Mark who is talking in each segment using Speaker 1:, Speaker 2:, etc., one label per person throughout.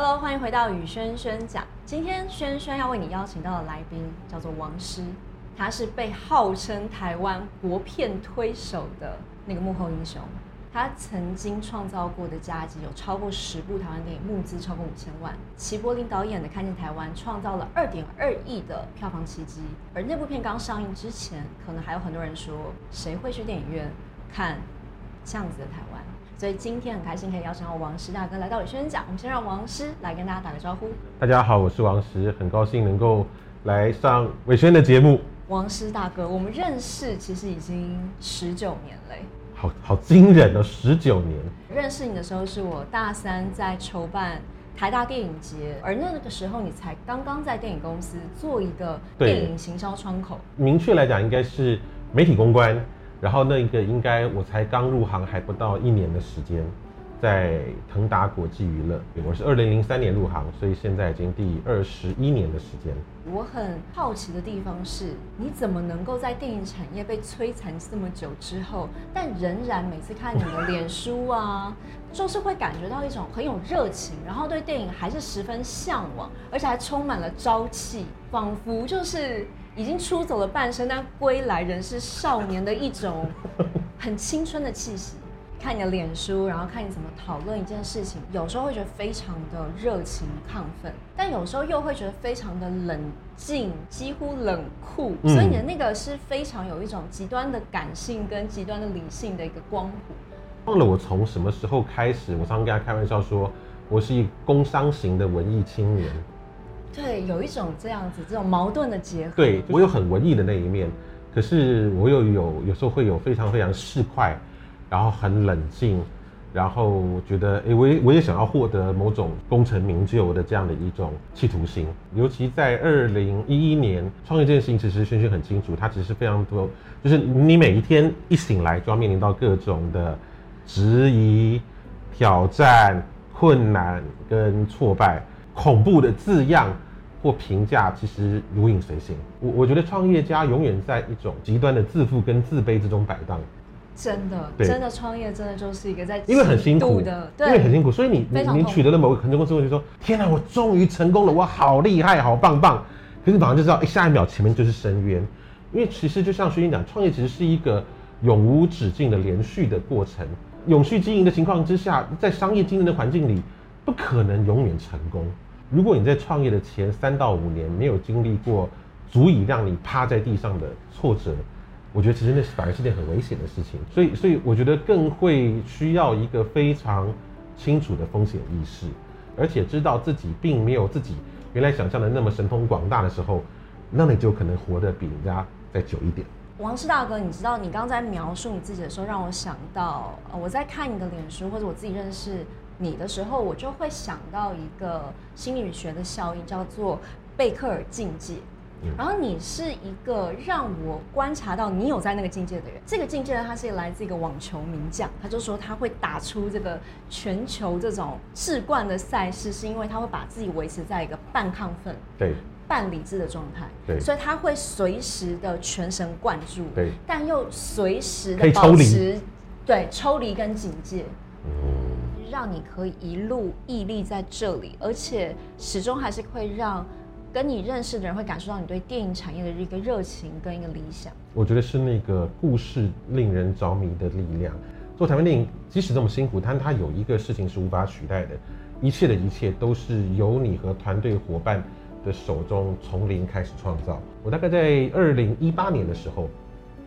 Speaker 1: Hello，欢迎回到雨轩轩讲。今天轩轩要为你邀请到的来宾叫做王师，他是被号称台湾国片推手的那个幕后英雄。他曾经创造过的佳绩有超过十部台湾电影，募资超过五千万。齐柏林导演的《看见台湾》创造了二点二亿的票房奇迹。而那部片刚上映之前，可能还有很多人说，谁会去电影院看这样子的台湾？所以今天很开心可以邀请到王石大哥来到与轩轩讲。我们先让王石来跟大家打个招呼。
Speaker 2: 大家好，我是王石，很高兴能够来上伟轩的节目。
Speaker 1: 王石大哥，我们认识其实已经十九年嘞。
Speaker 2: 好好惊人哦，十九年。
Speaker 1: 认识你的时候是我大三在筹办台大电影节，而那个时候你才刚刚在电影公司做一个电影行销窗口。
Speaker 2: 明确来讲，应该是媒体公关，然后那一个应该我才刚入行，还不到一年的时间。在腾达国际娱乐，我是二零零三年入行，所以现在已经第二十一年的时间。
Speaker 1: 我很好奇的地方是，你怎么能够在电影产业被摧残这么久之后，但仍然每次看你的脸书啊，就是会感觉到一种很有热情，然后对电影还是十分向往，而且还充满了朝气，仿佛就是已经出走了半生，但归来仍是少年的一种很青春的气息。看你的脸书，然后看你怎么讨论一件事情，有时候会觉得非常的热情亢奋，但有时候又会觉得非常的冷静，几乎冷酷。所以你的那个是非常有一种极端的感性跟极端的理性的一个光谱。
Speaker 2: 忘了我从什么时候开始，我常常跟他开玩笑说，我是一工商型的文艺青年。
Speaker 1: 对，有一种这样子这种矛盾的结合。
Speaker 2: 对，我有很文艺的那一面，可是我又有有时候会有非常非常市侩。然后很冷静，然后觉得，哎，我也我也想要获得某种功成名就的这样的一种企图心。尤其在二零一一年创业这件事情，其实轩轩很清楚，它其实非常多，就是你每一天一醒来就要面临到各种的质疑、挑战、困难跟挫败，恐怖的字样或评价其实如影随形。我我觉得创业家永远在一种极端的自负跟自卑之中摆荡。
Speaker 1: 真的，真的创业真的就是一个在
Speaker 2: 因为很辛苦的，对，因为很辛苦，所以你你你取得了某个成功之后，就说天哪，我终于成功了，我好厉害，好棒棒。可是你马上就知道，下一秒前面就是深渊。因为其实就像轩轩讲，创业其实是一个永无止境的连续的过程。永续经营的情况之下，在商业经营的环境里，不可能永远成功。如果你在创业的前三到五年没有经历过足以让你趴在地上的挫折，我觉得其实那是反而是件很危险的事情，所以所以我觉得更会需要一个非常清楚的风险意识，而且知道自己并没有自己原来想象的那么神通广大的时候，那你就可能活得比人家再久一点。
Speaker 1: 王师大哥，你知道你刚才描述你自己的时候，让我想到，我在看你的脸书或者我自己认识你的时候，我就会想到一个心理学的效应，叫做贝克尔境界。然后你是一个让我观察到你有在那个境界的人。这个境界呢，它是来自一个网球名将，他就说他会打出这个全球这种至冠的赛事，是因为他会把自己维持在一个半亢奋、
Speaker 2: 对
Speaker 1: 半理智的状态，
Speaker 2: 对，
Speaker 1: 所以他会随时的全神贯注，
Speaker 2: 对，
Speaker 1: 但又随时的保持对抽离跟警戒，嗯，让你可以一路屹立在这里，而且始终还是会让。跟你认识的人会感受到你对电影产业的一个热情跟一个理想。
Speaker 2: 我觉得是那个故事令人着迷的力量。做台湾电影即使这么辛苦，但它有一个事情是无法取代的，一切的一切都是由你和团队伙伴的手中从零开始创造。我大概在二零一八年的时候，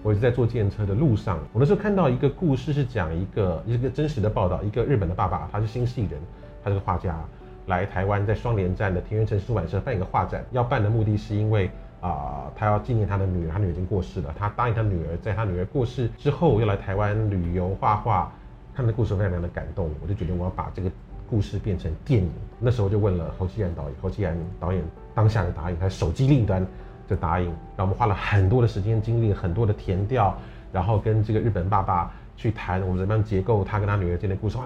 Speaker 2: 我一直在坐电车的路上，我那时候看到一个故事，是讲一个一个真实的报道，一个日本的爸爸，他是新潟人，他是个画家。来台湾，在双连站的田园城出版社办一个画展，要办的目的是因为啊、他要纪念他的女儿，他女儿已经过世了，他答应他女儿，在他女儿过世之后要来台湾旅游画画，他的故事非常非常的感动，我就决定我要把这个故事变成电影。那时候就问了侯基然导演，侯基然导演当下的答应，他手机另一端就答应，然后我们花了很多的时间精力，很多的填调，然后跟这个日本爸爸。去谈我们怎么样结构他跟他女儿之间的故事，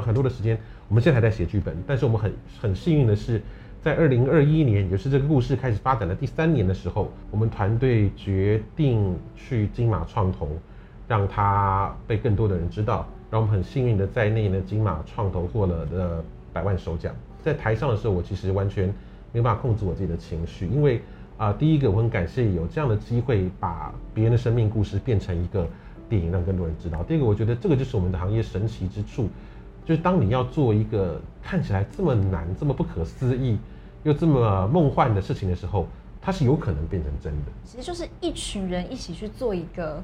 Speaker 2: 很多的时间，我们现在还在写剧本。但是我们很很幸运的是，在二零二一年，也是这个故事开始发展的第三年的时候，我们团队决定去金马创投，让他被更多的人知道。让我们很幸运的在那年的金马创投获了的百万首奖。在台上的时候，我其实完全没有办法控制我自己的情绪，因为啊、呃，第一个我很感谢有这样的机会，把别人的生命故事变成一个电影，让更多人知道。第二个，我觉得这个就是我们的行业神奇之处，就是当你要做一个看起来这么难、这么不可思议又这么梦幻的事情的时候，它是有可能变成真的。
Speaker 1: 其实就是一群人一起去做一个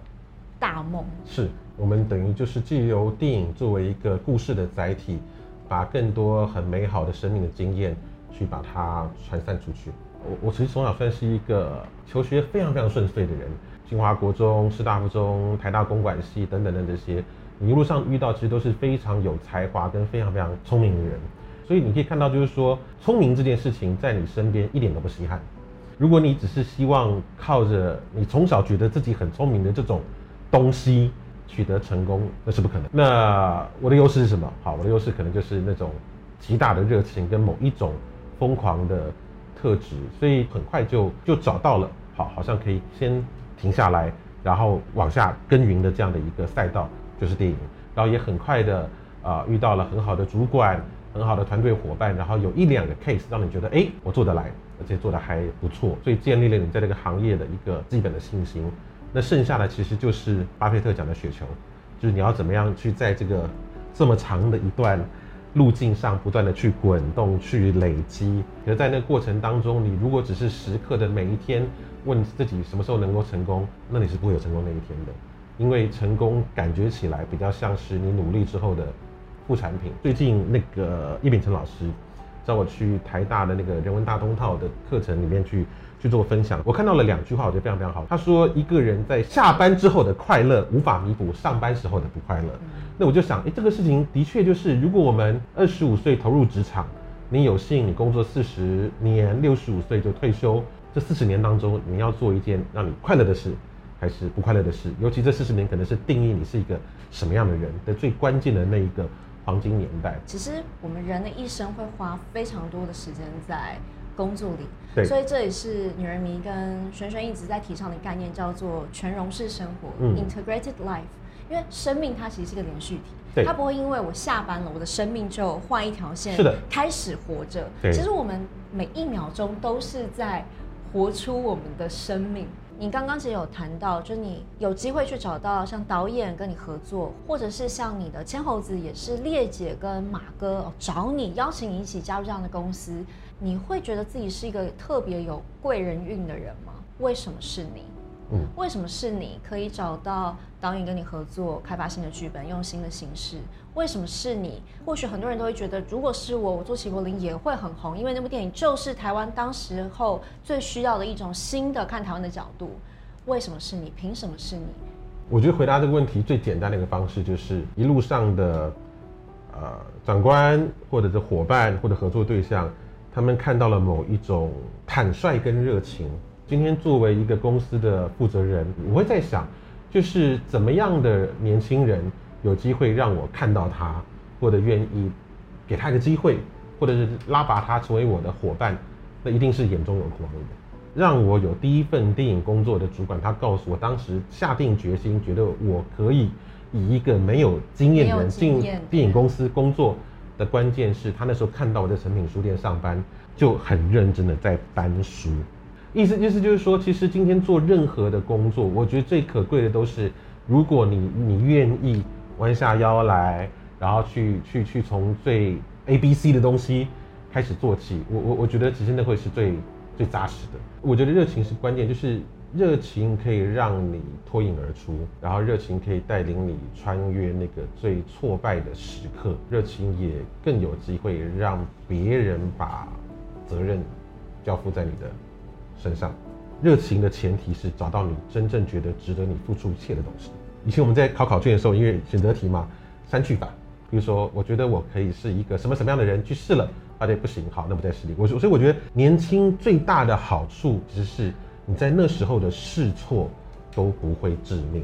Speaker 1: 大梦。是
Speaker 2: 我们等于就是借由电影作为一个故事的载体，把更多很美好的生命的经验去把它传散出去。我我其实从小算是一个求学非常非常顺遂的人，清华国中、师大附中、台大公管系等等的这些，你一路上遇到其实都是非常有才华跟非常非常聪明的人，所以你可以看到，就是说聪明这件事情在你身边一点都不稀罕。如果你只是希望靠着你从小觉得自己很聪明的这种东西取得成功，那是不可能。那我的优势是什么？好，我的优势可能就是那种极大的热情跟某一种疯狂的。特质，所以很快就就找到了，好，好像可以先停下来，然后往下耕耘的这样的一个赛道，就是电影。然后也很快的啊、遇到了很好的主管，很好的团队伙伴，然后有一两个 case 让你觉得，哎，我做得来，而且做得还不错，所以建立了你在这个行业的一个基本的信心。那剩下的其实就是巴菲特讲的雪球，就是你要怎么样去在这个这么长的一段。路径上不断的去滚动、去累积，而在那个过程当中，你如果只是时刻的每一天问自己什么时候能够成功，那你是不会有成功那一天的。因为成功感觉起来比较像是你努力之后的副产品。最近那个叶秉成老师叫我去台大的那个人文大通套的课程里面去。去做分享，我看到了两句话，我觉得非常非常好。他说，一个人在下班之后的快乐无法弥补上班时候的不快乐。那我就想，诶，这个事情的确就是，如果我们二十五岁投入职场，你有幸你工作四十年，六十五岁就退休，这四十年当中，你要做一件让你快乐的事，还是不快乐的事？尤其这四十年可能是定义你是一个什么样的人的最关键的那一个黄金年代。
Speaker 1: 其实我们人的一生会花非常多的时间在。工作
Speaker 2: 里，
Speaker 1: 所以这也是女人迷跟璇璇一直在提倡的概念，叫做全容式生活、嗯、（integrated life）。因为生命它其实是一个连续
Speaker 2: 体，
Speaker 1: 它不会因为我下班了，我的生命就换一条线，
Speaker 2: 是的，
Speaker 1: 开始活着。
Speaker 2: 对
Speaker 1: 其实我们每一秒钟都是在活出我们的生命。你刚刚其实有谈到，就你有机会去找到像导演跟你合作，或者是像你的千猴子也是烈姐跟马哥找你邀请你一起加入这样的公司，你会觉得自己是一个特别有贵人运的人吗？为什么是你？嗯，为什么是你可以找到导演跟你合作，开发新的剧本，用新的形式？为什么是你？或许很多人都会觉得，如果是我，我做齐柏林也会很红，因为那部电影就是台湾当时候最需要的一种新的看台湾的角度。为什么是你？凭什么是你？
Speaker 2: 我觉得回答这个问题最简单的一个方式，就是一路上的呃长官或者是伙伴或者合作对象，他们看到了某一种坦率跟热情。今天作为一个公司的负责人，我会在想，就是怎么样的年轻人有机会让我看到他，或者愿意给他一个机会，或者是拉拔他成为我的伙伴，那一定是眼中有光的。让我有第一份电影工作的主管，他告诉我，当时下定决心，觉得我可以以一个没有经验的人进电影公司工作的关键是他那时候看到我在诚品书店上班，就很认真的在搬书。意思意思就是说，其实今天做任何的工作，我觉得最可贵的都是，如果你你愿意弯下腰来，然后去去去从最 A B C 的东西开始做起，我我我觉得其实那会是最最扎实的。我觉得热情是关键，就是热情可以让你脱颖而出，然后热情可以带领你穿越那个最挫败的时刻，热情也更有机会让别人把责任交付在你的。身上，热情的前提是找到你真正觉得值得你付出一切的东西。以前我们在考考卷的时候，因为选择题嘛，删去法，比如说，我觉得我可以是一个什么什么样的人去试了，发现不行，好，那不再试。我所以我觉得年轻最大的好处其实是你在那时候的试错都不会致命，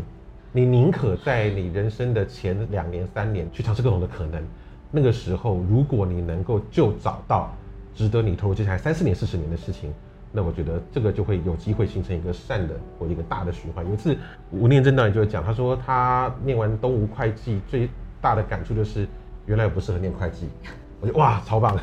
Speaker 2: 你宁可在你人生的前两年三年去尝试各种的可能。那个时候，如果你能够就找到值得你投入接下来三四年、四十年的事情。那我觉得这个就会有机会形成一个善的或一个大的循环。有一次吴念真导演就会讲，他说他念完东吴会计最大的感触就是，原来我不适合念会计，我觉得哇，超棒！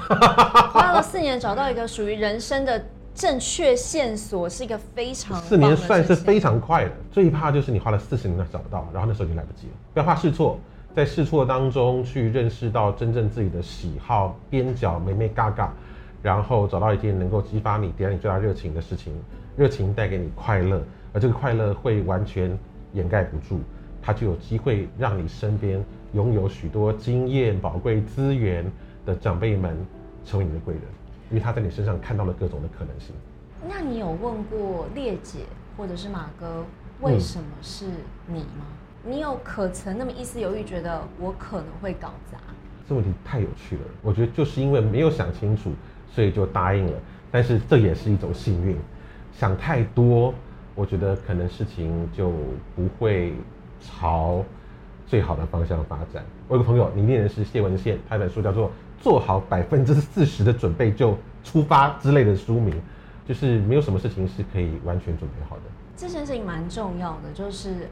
Speaker 1: 花了四年找到一个属于人生的正确线索，是一个非常
Speaker 2: 四年算是非常快的。最怕就是你花了四十年都找不到，然后那时候已经来不及了。不要怕试错，在试错当中去认识到真正自己的喜好、边角、眉眉嘎嘎，然后找到一件能够激发你、点燃你最大热情的事情，热情带给你快乐，而这个快乐会完全掩盖不住，它就有机会让你身边拥有许多经验、宝贵资源的长辈们成为你的贵人，因为他在你身上看到了各种的可能性。
Speaker 1: 那你有问过列姐或者是马哥，为什么是你吗？嗯、你有可曾那么一丝犹豫，觉得我可能会搞砸？
Speaker 2: 这问题太有趣了。我觉得就是因为没有想清楚，所以就答应了。但是这也是一种幸运。想太多，我觉得可能事情就不会朝最好的方向发展。我有个朋友，你念的是谢文宪，他有本书叫做《做好百分之四十的准备就出发》之类的书名，就是没有什么事情是可以完全准备好的。
Speaker 1: 这件事情蛮重要的，就是。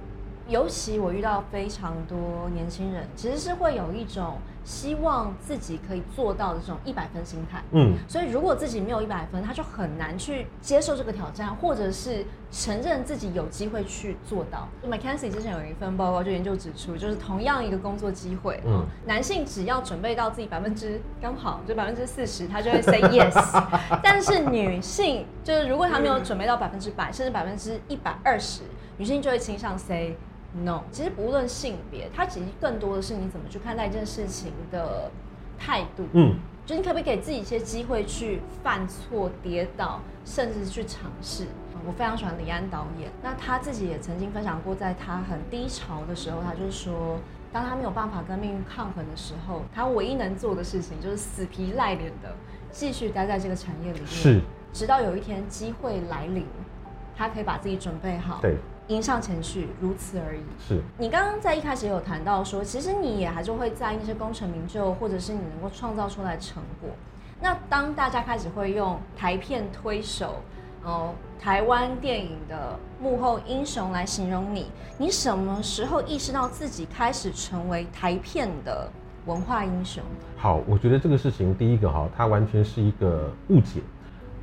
Speaker 1: 尤其我遇到非常多年轻人，其实是会有一种希望自己可以做到的这种一百分心态。嗯，所以如果自己没有一百分，他就很难去接受这个挑战，或者是承认自己有机会去做到。McKinsey 之前有一份报告就研究指出，就是同样一个工作机会，嗯，男性只要准备到自己百分之刚好就百分之四十，他就会 say yes。但是女性就是如果他没有准备到百分之百，甚至百分之一百二十，女性就会倾向 say。No，其实不论性别，它其实更多的是你怎么去看待一件事情的态度。嗯，就你可不可以给自己一些机会去犯错、跌倒，甚至去尝试？我非常喜欢李安导演，那他自己也曾经分享过，在他很低潮的时候，他就说，当他没有办法跟命运抗衡的时候，他唯一能做的事情就是死皮赖脸的继续待在这个产业里面，是，直到有一天机会来临，他可以把自己准备好。对。迎上前去，如此而已。是你刚刚在一开始有谈到说，其实你也还是会在意那些功成名就，或者是你能够创造出来的成果。那当大家开始会用台片推手，呃，台湾电影的幕后英雄来形容你，你什么时候意识到自己开始成为台片的文化英雄？
Speaker 2: 好，我觉得这个事情，第一个哈，它完全是一个误解。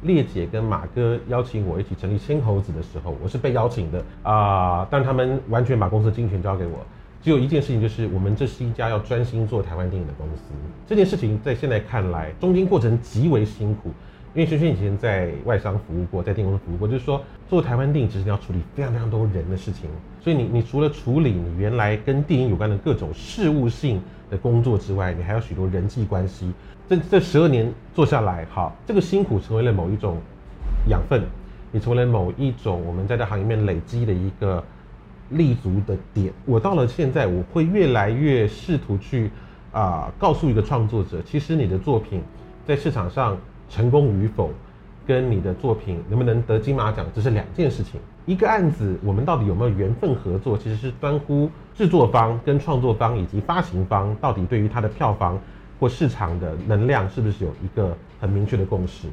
Speaker 2: 列姐跟马哥邀请我一起成立千猴子的时候，我是被邀请的。啊、但他们完全把公司的经营权交给我，只有一件事情，就是我们这是一家要专心做台湾电影的公司。这件事情在现在看来，中间过程极为辛苦，因为轩轩以前在外商服务过，在电影公司服务过，就是说做台湾电影其实你要处理非常非常多人的事情，所以你你除了处理你原来跟电影有关的各种事务性的工作之外，你还有许多人际关系。这这十二年做下来，好，这个辛苦成为了某一种养分，也成为了某一种我们在这行业里面累积的一个立足的点。我到了现在，我会越来越试图去啊、告诉一个创作者，其实你的作品在市场上成功与否，跟你的作品能不能得金马奖，这是两件事情。一个案子，我们到底有没有缘分合作，其实是关乎制作方跟创作方以及发行方到底对于它的票房。或市场的能量是不是有一个很明确的共识？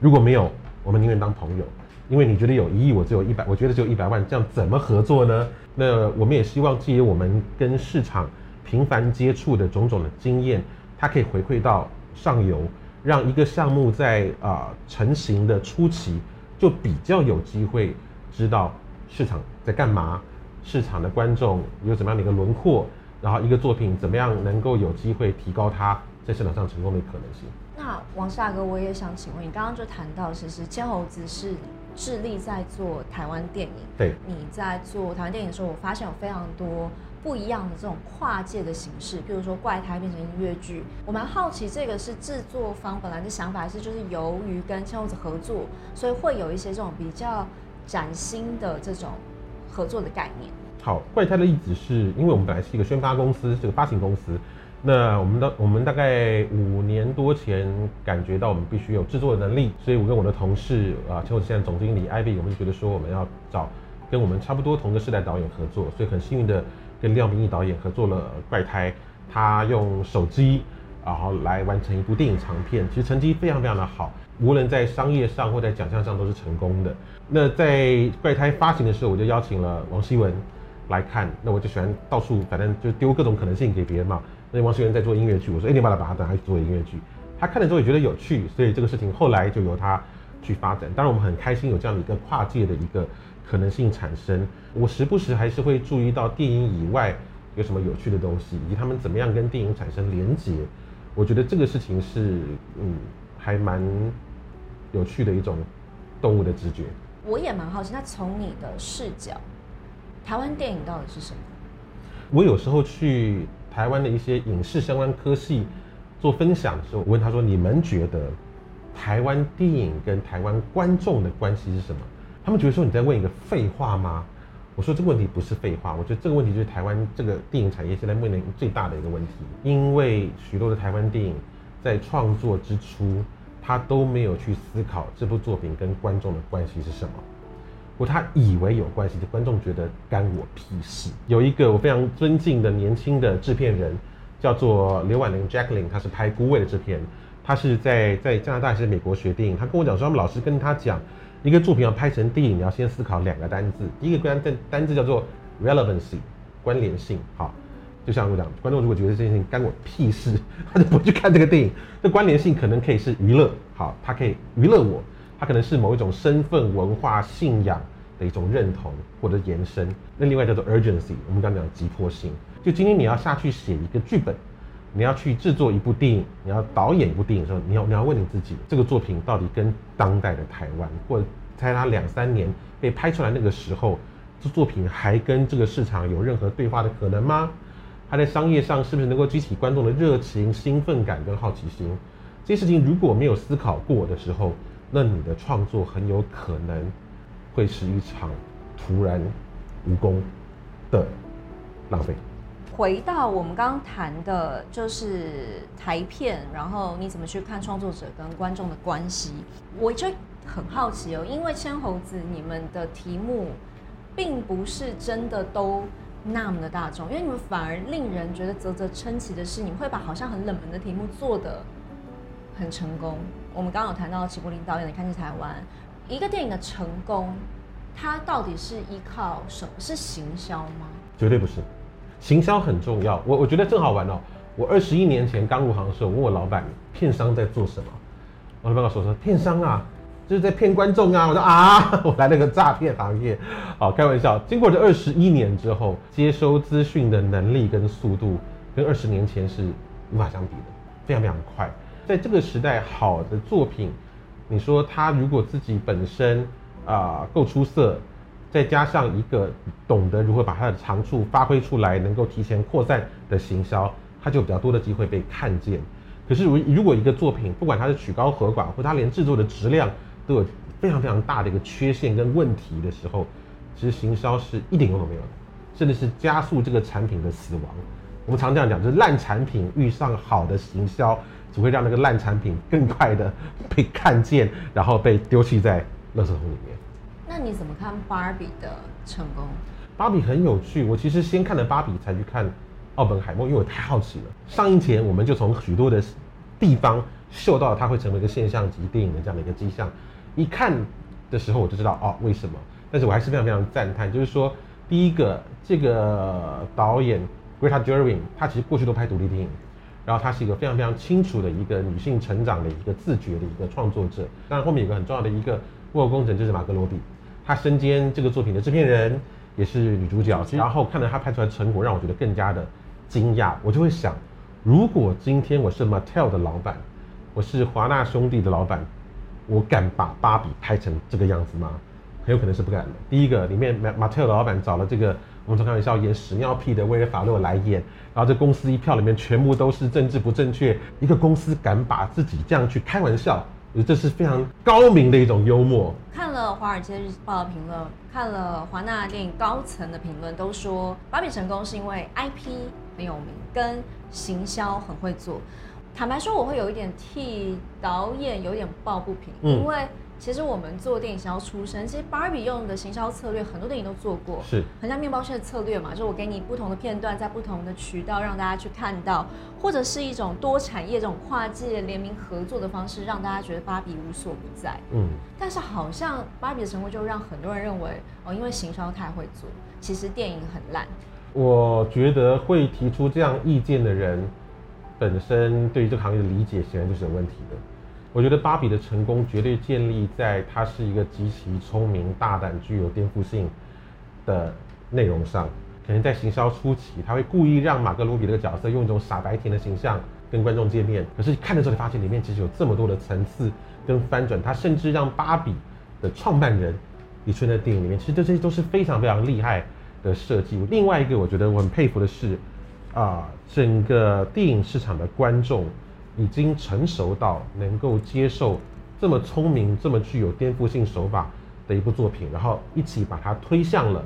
Speaker 2: 如果没有，我们宁愿当朋友，因为你觉得有一亿，我只有一百，我觉得只有一百万，这样怎么合作呢？那我们也希望借我们跟市场频繁接触的种种的经验，它可以回馈到上游，让一个项目在啊、呃、成型的初期就比较有机会知道市场在干嘛，市场的观众有怎么样的一个轮廓，然后一个作品怎么样能够有机会提高它。在市场上成功的可能性。
Speaker 1: 那王夏哥，我也想请问你，刚刚就谈到，其实千猴子是致力在做台湾电影。
Speaker 2: 对。
Speaker 1: 你在做台湾电影的时候，我发现有非常多不一样的这种跨界的形式，比如说怪胎变成音乐剧。我蛮好奇，这个是制作方本来的想法，是就是由于跟千猴子合作，所以会有一些这种比较崭新的这种合作的概念？
Speaker 2: 好，怪胎的意思是因为我们本来是一个宣发公司，这个发行公司。那我们的我们大概五年多前感觉到我们必须有制作的能力，所以我跟我的同事啊，千猴子现在总经理 Ivy，我们就觉得说我们要找跟我们差不多同个世代导演合作，所以很幸运的跟廖明义导演合作了《怪胎》，他用手机然后来完成一部电影长片，其实成绩非常非常的好，无论在商业上或在奖项上都是成功的。那在《怪胎》发行的时候，我就邀请了王希文来看，那我就喜欢到处反正就丢各种可能性给别人嘛。那王希文在做音乐剧，我说哎，你把他把他拿去做音乐剧。他看了之后也觉得有趣，所以这个事情后来就由他去发展。当然，我们很开心有这样的一个跨界的一个可能性产生。我时不时还是会注意到电影以外有什么有趣的东西，以及他们怎么样跟电影产生连结。我觉得这个事情是嗯，还蛮有趣的一种动物的直觉。
Speaker 1: 我也蛮好奇，那从你的视角，台湾电影到底是什么？
Speaker 2: 我有时候去台湾的一些影视相关科系做分享的时候，我问他说：“你们觉得台湾电影跟台湾观众的关系是什么？”他们觉得说你在问一个废话吗？我说这个问题不是废话，我觉得这个问题就是台湾这个电影产业现在面临最大的一个问题，因为许多的台湾电影在创作之初。他都没有去思考这部作品跟观众的关系是什么，或他以为有关系，的观众觉得干我屁事。有一个我非常尊敬的年轻的制片人，叫做刘婉玲 Jacqueline，他是拍《孤味》的制片，他是在在加拿大还是美国学电影。他跟我讲说，他们老师跟他讲，一个作品要拍成电影，你要先思考两个单字，第一个单单单字叫做 relevancy，关联性，好。就像我讲，观众如果觉得这件事情干我屁事，他就不去看这个电影。这关联性可能可以是娱乐，好，他可以娱乐我；他可能是某一种身份、文化、信仰的一种认同或者延伸。那另外叫做 urgency，我们刚刚讲急迫性。就今天你要下去写一个剧本，你要去制作一部电影，你要导演一部电影的时候，你要你要问你自己，这个作品到底跟当代的台湾，或者在他两三年被拍出来那个时候，这作品还跟这个市场有任何对话的可能吗？它在商业上是不是能够激起观众的热情、兴奋感跟好奇心？这些事情如果没有思考过的时候，那你的创作很有可能会是一场徒然无功的浪费。
Speaker 1: 回到我们刚刚谈的，就是台片，然后你怎么去看创作者跟观众的关系？我就很好奇哦，因为千猴子，你们的题目并不是真的都。那么的大众，因为你们反而令人觉得啧啧称奇的是，你们会把好像很冷门的题目做得很成功。我们刚刚有谈到齐柏林导演的《看见台湾》，一个电影的成功，它到底是依靠什么？是行销吗？
Speaker 2: 绝对不是，行销很重要。我我觉得正好玩哦。我二十一年前刚入行的时候，我问我老板，片商在做什么？我老板告诉我说，片商啊。就是在骗观众啊！我说啊，我来了个诈骗行业，好开玩笑。经过这二十一年之后，接收资讯的能力跟速度，跟二十年前是无法相比的，非常非常快。在这个时代，好的作品，你说他如果自己本身啊够出色，再加上一个懂得如何把它的长处发挥出来，能够提前扩散的行销，它就比较多的机会被看见。可是如如果一个作品，不管它是曲高和寡，或它连制作的质量，都有非常非常大的一个缺陷跟问题的时候，其实行销是一点用都没有的，甚至是加速这个产品的死亡。我们常这样讲，就是烂产品遇上好的行销，只会让那个烂产品更快的被看见，然后被丢弃在垃圾桶里面。
Speaker 1: 那你怎么看芭比的成功？
Speaker 2: 芭比很有趣，我其实先看了芭比才去看奥本海默，因为我太好奇了。上映前我们就从许多的地方嗅到它会成为一个现象级电影的这样的一个迹象。一看的时候我就知道哦，为什么，但是我还是非常非常赞叹，就是说第一个这个导演 Greta Gerwig，他其实过去都拍独立电影，然后他是一个非常非常清楚的一个女性成长的一个自觉的一个创作者。当然后面有个很重要的一个幕后工程就是马格罗比，他身兼这个作品的制片人，也是女主角。然后看到他拍出来的成果，让我觉得更加的惊讶。我就会想，如果今天我是 Mattel 的老板，我是华纳兄弟的老板。我敢把芭比拍成这个样子吗？很有可能是不敢的。第一个，里面马马特尔的老板找了这个，我们说开玩笑演屎尿屁的威尔法洛来演，然后这公司一票里面全部都是政治不正确。一个公司敢把自己这样去开玩笑，这是非常高明的一种幽默。
Speaker 1: 看了《华尔街日报》的评论，看了华纳电影高层的评论，都说芭比成功是因为 IP 很有名，跟行销很会做。坦白说，我会有一点替导演有点抱不平，嗯、因为其实我们做电影行销出身，其实芭比用的行销策略很多电影都做过，
Speaker 2: 是
Speaker 1: 很像面包车的策略嘛，就是我给你不同的片段，在不同的渠道让大家去看到，或者是一种多产业这种跨界联名合作的方式，让大家觉得芭比无所不在。嗯，但是好像芭比的成功就让很多人认为哦，因为行销太会做，其实电影很烂。
Speaker 2: 我觉得会提出这样意见的人。本身对于这个行业的理解显然就是有问题的。我觉得芭比的成功绝对建立在它是一个极其聪明、大胆、具有颠覆性的内容上。可能在行销初期，他会故意让马格鲁比这个角色用一种傻白甜的形象跟观众见面。可是看的时候，你发现里面其实有这么多的层次跟翻转。他甚至让芭比的创办人也出现在电影里面。其实这些都是非常非常厉害的设计。另外一个，我觉得我很佩服的是，啊，整个电影市场的观众。已经成熟到能够接受这么聪明、这么具有颠覆性手法的一部作品，然后一起把它推向了，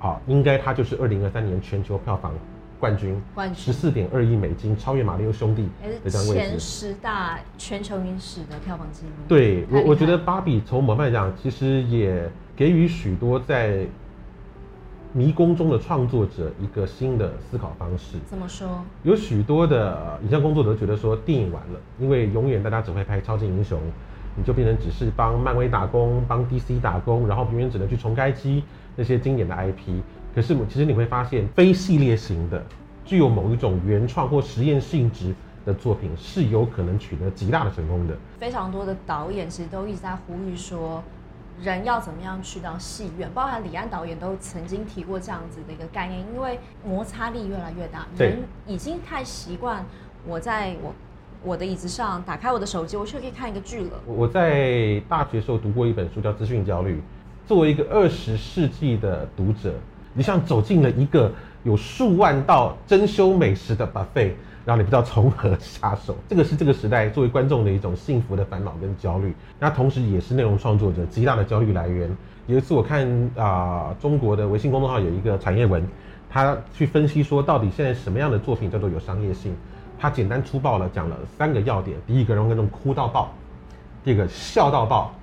Speaker 2: 啊，应该它就是二零二三年全球票房冠军，十四点二亿美金，超越《玛利欧兄弟》的这样位置，
Speaker 1: 前十大全球影史的票房纪录。
Speaker 2: 对我，我觉得芭比从某方面讲，其实也给予许多在。迷宫中的创作者一个新的思考方式。
Speaker 1: 怎么说？
Speaker 2: 有许多的影像工作者觉得说，电影完了，因为永远大家只会拍超级英雄，你就变成只是帮漫威打工，帮 DC 打工，然后永远只能去重开机那些经典的 IP。可是，其实你会发现，非系列型的、具有某一种原创或实验性质的作品，是有可能取得极大的成功的。
Speaker 1: 非常多的导演其实都一直在呼吁说。人要怎么样去到戏院？包含李安导演都曾经提过这样子的一个概念，因为摩擦力越来越大，人已经太习惯我在我我的椅子上打开我的手机，我就可以看一个剧了。
Speaker 2: 我在大学时候读过一本书叫《资讯焦虑》，作为一个二十世纪的读者，你像走进了一个有数万道珍馐美食的 buffet。然后你不知道从何下手，这个是这个时代作为观众的一种幸福的烦恼跟焦虑，那同时也是内容创作者极大的焦虑来源。有一次我看啊、中国的微信公众号有一个产业文，他去分析说到底现在什么样的作品叫做有商业性，他简单粗暴的讲了三个要点：第一个让观众哭到爆，第二个笑到爆，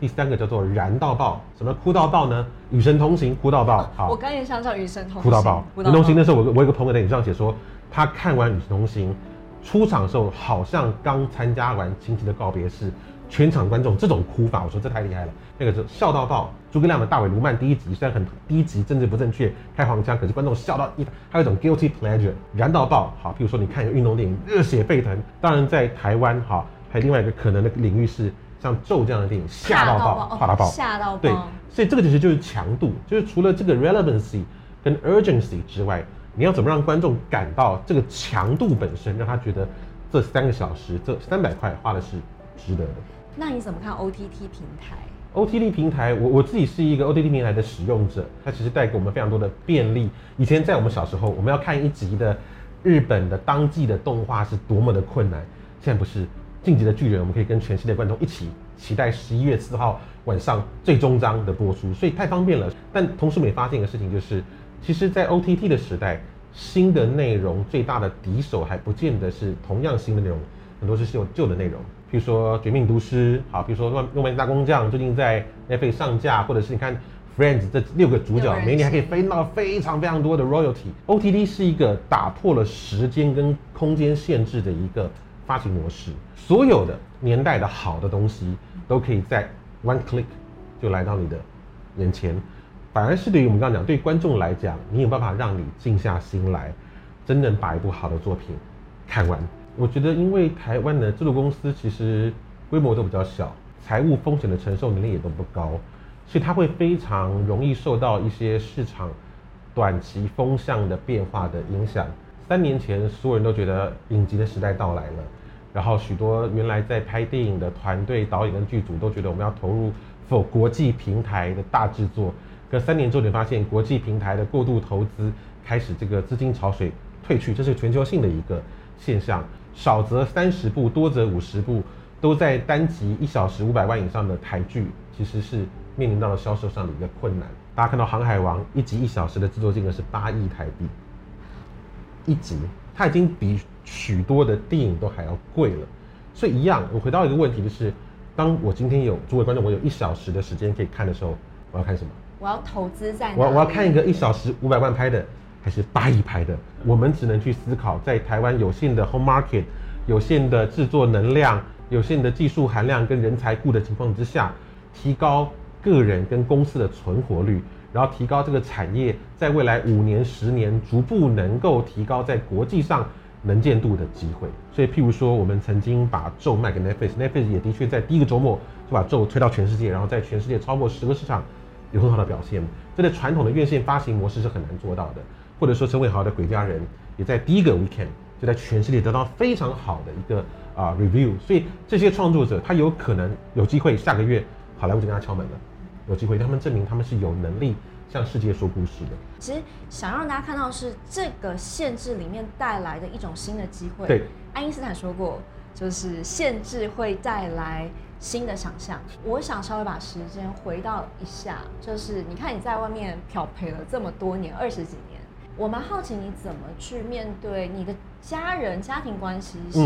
Speaker 2: 第三个叫做燃到爆。什么哭到爆呢？与神同行哭到爆。好，
Speaker 1: 我刚也想叫与神同行
Speaker 2: 哭到爆。与神同行那时候，我我有个朋友在脸上写说。他看完《与神同行》出场的时候，好像刚参加完亲戚的告别式，全场观众这种哭法，我说这太厉害了。那个是笑到爆，诸葛亮的大尾卢曼第一集虽然很低级政治不正确，开黄腔，可是观众笑到一，还有一种 guilty pleasure，燃到爆。好，比如说你看一个运动电影，热血沸腾。当然在台湾，哈，还有另外一个可能的领域是像咒这样的电影，吓到爆，怕到爆，
Speaker 1: 吓到爆。
Speaker 2: 对，所以这个其实就是强度，就是除了这个 relevancy 跟 urgency 之外。你要怎么让观众感到这个强度本身，让他觉得这三个小时、这三百块花的是值得的？
Speaker 1: 那你怎么看 OTT 平台
Speaker 2: ？OTT 平台，我我自己是一个 OTT 平台的使用者，它其实带给我们非常多的便利。以前在我们小时候，我们要看一集的日本的当季的动画是多么的困难，现在不是《进击的巨人》，我们可以跟全世界观众一起期待十一月四号晚上最终章的播出，所以太方便了。但同时，我们也发现一个事情，就是。其实，在 OTT 的时代，新的内容最大的敌手还不见得是同样新的内容，很多是旧旧的内容。譬如说《绝命毒师》，好，比如说《诺曼底大工匠》最近在 Netflix 上架，或者是你看《Friends》这六个主角，每年还可以分到非常非常多的 royalty。OTT 是一个打破了时间跟空间限制的一个发行模式，所有的年代的好的东西都可以在 one click 就来到你的眼前。反而是对于我们刚刚讲，对观众来讲，你有办法让你静下心来，真正把一部好的作品看完。我觉得，因为台湾的制作公司其实规模都比较小，财务风险的承受能力也都不高，所以它会非常容易受到一些市场短期风向的变化的影响。三年前，所有人都觉得影集的时代到来了，然后许多原来在拍电影的团队、导演跟剧组都觉得我们要投入否国际平台的大制作。可三年之后，你发现国际平台的过度投资开始，这个资金潮水退去，这是全球性的一个现象。少则三十部，多则五十部，都在单集一小时五百万以上的台剧，其实是面临到了销售上的一个困难。大家看到《航海王》一集一小时的制作金额是八亿台币，一集，它已经比许多的电影都还要贵了。所以一样，我回到一个问题，就是当我今天有诸位观众，我有一小时的时间可以看的时候，我要看什么？
Speaker 1: 我要投资在
Speaker 2: 我我要看一个一小时五百万拍的，还是八亿拍的？我们只能去思考，在台湾有限的 home market、有限的制作能量、有限的技术含量跟人才库的情况之下，提高个人跟公司的存活率，然后提高这个产业在未来五年、十年逐步能够提高在国际上能见度的机会。所以，譬如说，我们曾经把咒卖给 Netflix，Netflix 也的确在第一个周末就把咒推到全世界，然后在全世界超过十个市场有很好的表现。这在传统的院线发行模式是很难做到的。或者说，陈伟豪的《鬼家人》也在第一个 weekend 就在全世界得到非常好的一个啊、review。所以，这些创作者他有可能有机会下个月好莱坞就跟他敲门了，有机会他们证明他们是有能力。向世界说故事的，
Speaker 1: 其实想让大家看到是这个限制里面带来的一种新的机会。
Speaker 2: 对，
Speaker 1: 爱因斯坦说过，就是限制会带来新的想象。我想稍微把时间回到一下，就是你看你在外面漂培了这么多年，二十几年。我蛮好奇你怎么去面对你的家人、家庭关系，是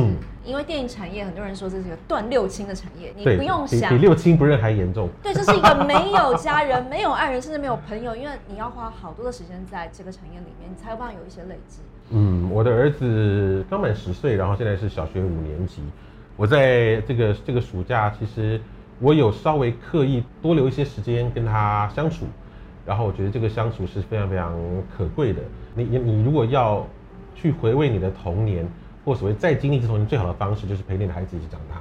Speaker 1: 因为电影产业很多人说这是一个断六亲的产业，你不用想
Speaker 2: 比，比六亲不认还严重。
Speaker 1: 对，这是一个没有家人、没有爱人，甚至没有朋友，因为你要花好多的时间在这个产业里面，你才有办法有一些累积。
Speaker 2: 嗯，我的儿子刚满十岁，然后现在是小学五年级。我在这个这个暑假，其实我有稍微刻意多留一些时间跟他相处。然后我觉得这个相处是非常非常可贵的。你你你如果要去回味你的童年，或所谓再经历一次童年，最好的方式就是陪你的孩子一起长大。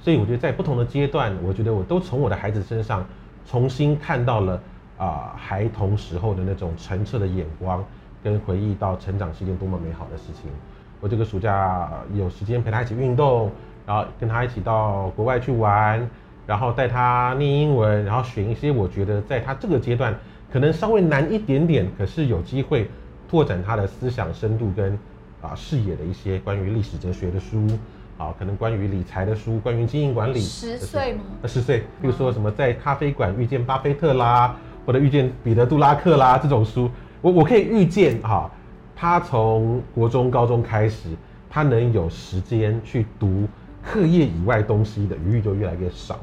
Speaker 2: 所以我觉得在不同的阶段，我觉得我都从我的孩子身上重新看到了啊、孩童时候的那种澄澈的眼光，跟回忆到成长是一件多么美好的事情。我这个暑假有时间陪他一起运动，然后跟他一起到国外去玩。然后带他念英文，然后选一些我觉得在他这个阶段可能稍微难一点点，可是有机会拓展他的思想深度跟啊视野的一些关于历史哲学的书啊，可能关于理财的书，关于经营管理。
Speaker 1: 十岁吗？
Speaker 2: 呃，十岁，比如说什么在咖啡馆遇见巴菲特啦，或者遇见彼得·杜拉克啦这种书，我我可以预见哈，他从国中、高中开始，他能有时间去读课业以外东西的余裕就越来越少。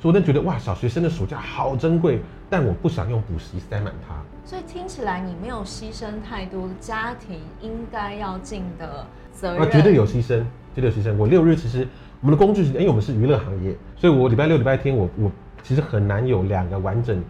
Speaker 2: 所以我都觉得哇，小学生的暑假好珍贵，但我不想用补习塞满它。
Speaker 1: 所以听起来你没有牺牲太多家庭应该要尽的责任。啊，
Speaker 2: 绝对有牺牲，绝对有牺牲。我六日其实我们的工具是，因为我们是娱乐行业，所以我礼拜六、礼拜天我我其实很难有两个完整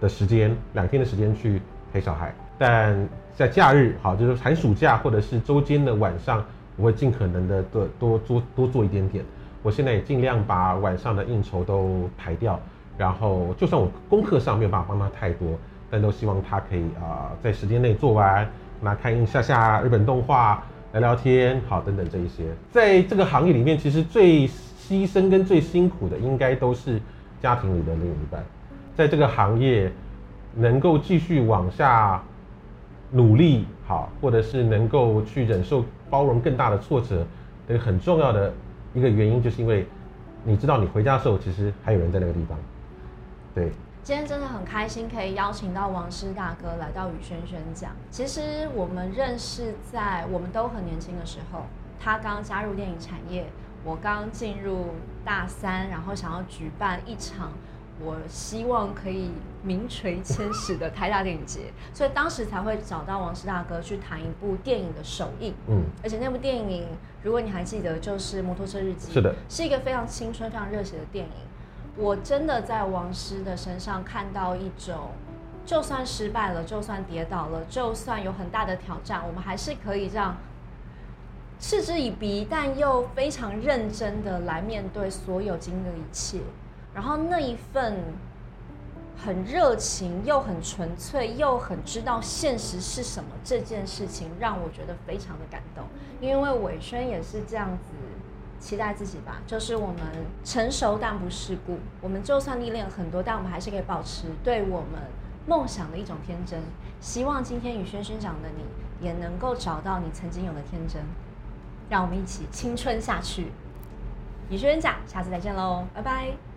Speaker 2: 的时间，两天的时间去陪小孩。但在假日，好，就是寒暑假或者是周间的晚上，我会尽可能的多多做多做一点点。我现在也尽量把晚上的应酬都排掉，然后就算我功课上没有办法帮他太多，但都希望他可以啊、在时间内做完，那看一下下日本动画，聊聊天，好等等这一些。在这个行业里面，其实最牺牲跟最辛苦的，应该都是家庭里的另一半。在这个行业，能够继续往下努力，好，或者是能够去忍受包容更大的挫折，这个很重要的。一个原因就是因为，你知道你回家的时候，其实还有人在那个地方。对，
Speaker 1: 今天真的很开心，可以邀请到王师大哥来到与轩轩讲。其实我们认识在我们都很年轻的时候，他刚加入电影产业，我刚进入大三，然后想要举办一场。我希望可以名垂千史的台大电影节，所以当时才会找到王石大哥去谈一部电影的首映。嗯，而且那部电影，如果你还记得，就是《摩托车日记》。
Speaker 2: 是的，
Speaker 1: 是一个非常青春、非常热血的电影。我真的在王师的身上看到一种，就算失败了，就算跌倒了，就算有很大的挑战，我们还是可以这样嗤之以鼻，但又非常认真的来面对所有经历的一切。然后那一份很热情又很纯粹又很知道现实是什么这件事情，让我觉得非常的感动。因为伟轩也是这样子期待自己吧，就是我们成熟但不世故，我们就算历练很多，但我们还是可以保持对我们梦想的一种天真。希望今天与轩轩讲的你也能够找到你曾经有的天真，让我们一起青春下去。与轩轩讲，下次再见喽，拜拜。